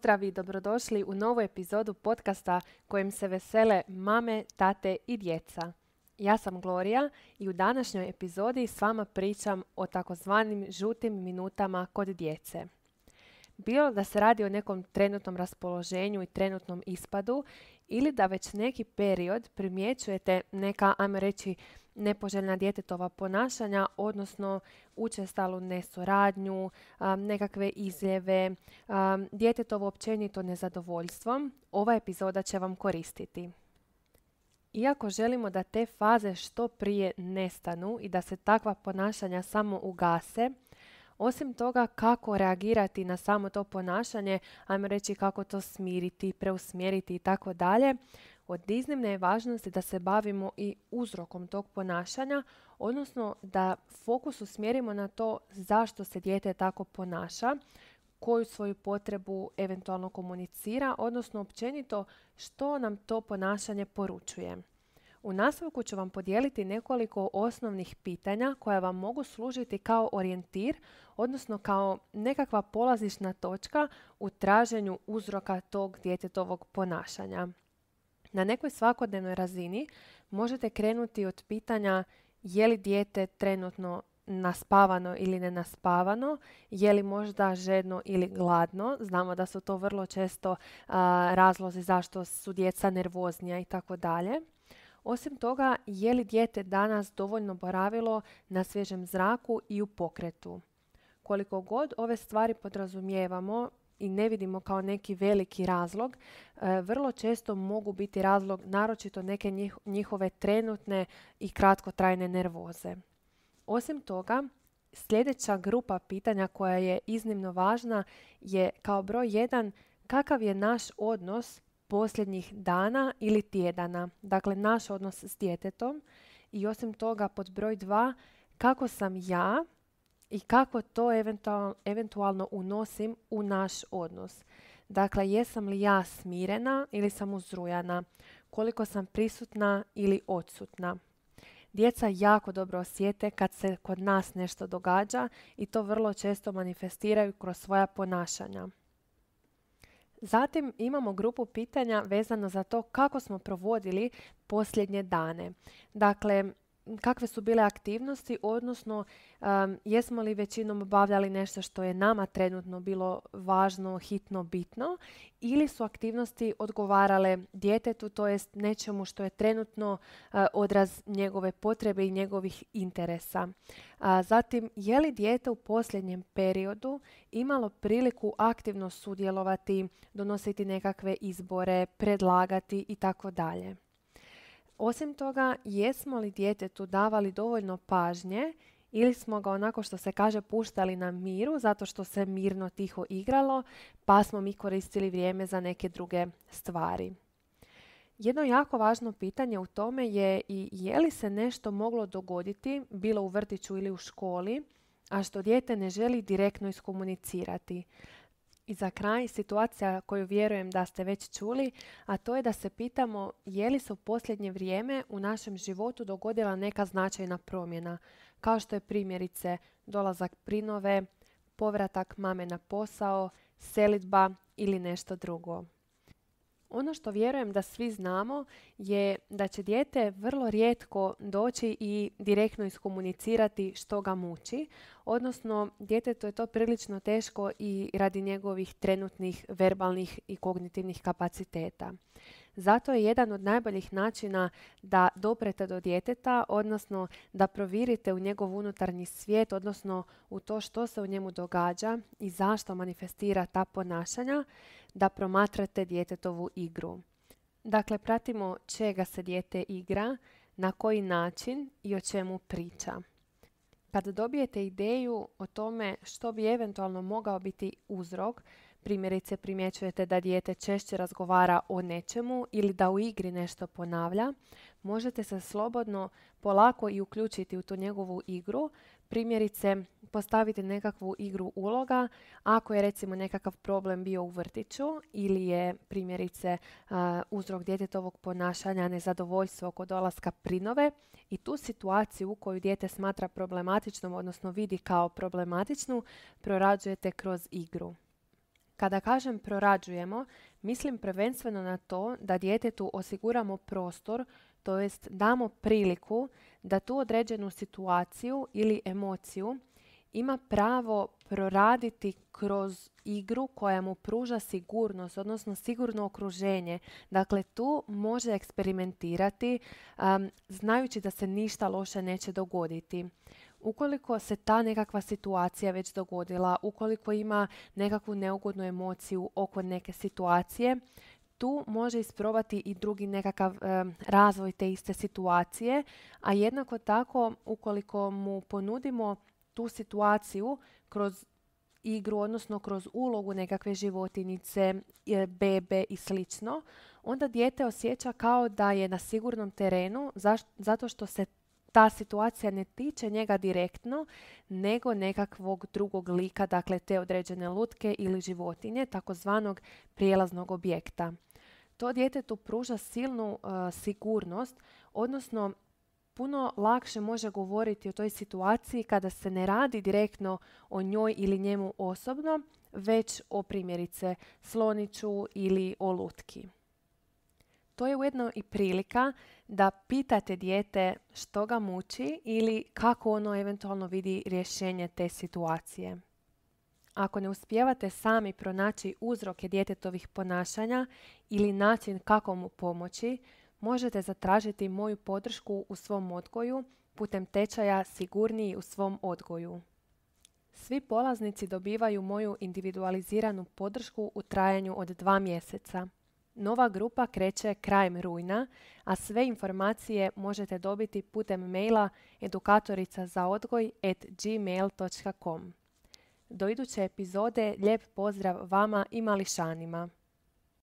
pozdrav i dobrodošli u novu epizodu podcasta kojim se vesele mame, tate i djeca. Ja sam Gloria i u današnjoj epizodi s vama pričam o takozvanim žutim minutama kod djece. Bilo da se radi o nekom trenutnom raspoloženju i trenutnom ispadu ili da već neki period primjećujete neka, ajmo reći, nepoželjna djetetova ponašanja, odnosno učestalu nesuradnju, nekakve izljeve, djetetovo općenito nezadovoljstvo, ova epizoda će vam koristiti. Iako želimo da te faze što prije nestanu i da se takva ponašanja samo ugase, osim toga kako reagirati na samo to ponašanje, ajmo reći kako to smiriti, preusmjeriti i tako dalje, od iznimne važnosti da se bavimo i uzrokom tog ponašanja, odnosno da fokus usmjerimo na to zašto se dijete tako ponaša, koju svoju potrebu eventualno komunicira, odnosno općenito što nam to ponašanje poručuje. U nastavku ću vam podijeliti nekoliko osnovnih pitanja koja vam mogu služiti kao orijentir, odnosno kao nekakva polazišna točka u traženju uzroka tog djetetovog ponašanja. Na nekoj svakodnevnoj razini možete krenuti od pitanja je li dijete trenutno naspavano ili ne naspavano, je li možda žedno ili gladno. Znamo da su to vrlo često razlozi zašto su djeca nervoznija i tako dalje. Osim toga, je li dijete danas dovoljno boravilo na svježem zraku i u pokretu? Koliko god ove stvari podrazumijevamo, i ne vidimo kao neki veliki razlog, e, vrlo često mogu biti razlog naročito neke njihove trenutne i kratkotrajne nervoze. Osim toga, sljedeća grupa pitanja koja je iznimno važna je kao broj jedan kakav je naš odnos posljednjih dana ili tjedana, dakle naš odnos s djetetom i osim toga pod broj dva kako sam ja i kako to eventualno unosim u naš odnos. Dakle, jesam li ja smirena ili sam uzrujana, koliko sam prisutna ili odsutna. Djeca jako dobro osjete kad se kod nas nešto događa i to vrlo često manifestiraju kroz svoja ponašanja. Zatim imamo grupu pitanja vezano za to kako smo provodili posljednje dane. Dakle, kakve su bile aktivnosti, odnosno jesmo li većinom obavljali nešto što je nama trenutno bilo važno, hitno, bitno ili su aktivnosti odgovarale djetetu, to jest nečemu što je trenutno odraz njegove potrebe i njegovih interesa. zatim, je li dijete u posljednjem periodu imalo priliku aktivno sudjelovati, donositi nekakve izbore, predlagati i tako dalje. Osim toga, jesmo li djetetu davali dovoljno pažnje ili smo ga onako što se kaže puštali na miru zato što se mirno tiho igralo pa smo mi koristili vrijeme za neke druge stvari. Jedno jako važno pitanje u tome je i je li se nešto moglo dogoditi, bilo u vrtiću ili u školi, a što dijete ne želi direktno iskomunicirati. I za kraj situacija koju vjerujem da ste već čuli, a to je da se pitamo je li se u posljednje vrijeme u našem životu dogodila neka značajna promjena, kao što je primjerice dolazak prinove, povratak mame na posao, selitba ili nešto drugo. Ono što vjerujem da svi znamo je da će dijete vrlo rijetko doći i direktno iskomunicirati što ga muči, odnosno djetetu je to prilično teško i radi njegovih trenutnih verbalnih i kognitivnih kapaciteta. Zato je jedan od najboljih načina da doprete do djeteta, odnosno da provirite u njegov unutarnji svijet, odnosno u to što se u njemu događa i zašto manifestira ta ponašanja, da promatrate djetetovu igru. Dakle, pratimo čega se dijete igra, na koji način i o čemu priča. Kad dobijete ideju o tome što bi eventualno mogao biti uzrok, primjerice primjećujete da dijete češće razgovara o nečemu ili da u igri nešto ponavlja, možete se slobodno polako i uključiti u tu njegovu igru, primjerice postaviti nekakvu igru uloga. Ako je recimo nekakav problem bio u vrtiću ili je primjerice uzrok djetetovog ponašanja nezadovoljstvo kod dolaska prinove i tu situaciju koju dijete smatra problematičnom odnosno vidi kao problematičnu prorađujete kroz igru. Kada kažem prorađujemo, mislim prvenstveno na to da djetetu osiguramo prostor, to jest damo priliku da tu određenu situaciju ili emociju ima pravo proraditi kroz igru koja mu pruža sigurnost, odnosno sigurno okruženje. Dakle, tu može eksperimentirati znajući da se ništa loše neće dogoditi. Ukoliko se ta nekakva situacija već dogodila, ukoliko ima nekakvu neugodnu emociju oko neke situacije, tu može isprobati i drugi nekakav razvoj te iste situacije, a jednako tako ukoliko mu ponudimo tu situaciju kroz igru, odnosno kroz ulogu nekakve životinice, bebe i slično, onda dijete osjeća kao da je na sigurnom terenu zato što se ta situacija ne tiče njega direktno, nego nekakvog drugog lika, dakle te određene lutke ili životinje, takozvanog prijelaznog objekta. To djetetu pruža silnu uh, sigurnost, odnosno puno lakše može govoriti o toj situaciji kada se ne radi direktno o njoj ili njemu osobno, već o primjerice sloniću ili o lutki. To je ujedno i prilika da pitate dijete što ga muči ili kako ono eventualno vidi rješenje te situacije. Ako ne uspijevate sami pronaći uzroke djetetovih ponašanja ili način kako mu pomoći, možete zatražiti moju podršku u svom odgoju putem tečaja Sigurniji u svom odgoju. Svi polaznici dobivaju moju individualiziranu podršku u trajanju od dva mjeseca. Nova grupa kreće krajem rujna, a sve informacije možete dobiti putem maila edukatorica za odgoj at gmail.com. Do iduće epizode lijep pozdrav vama i mališanima.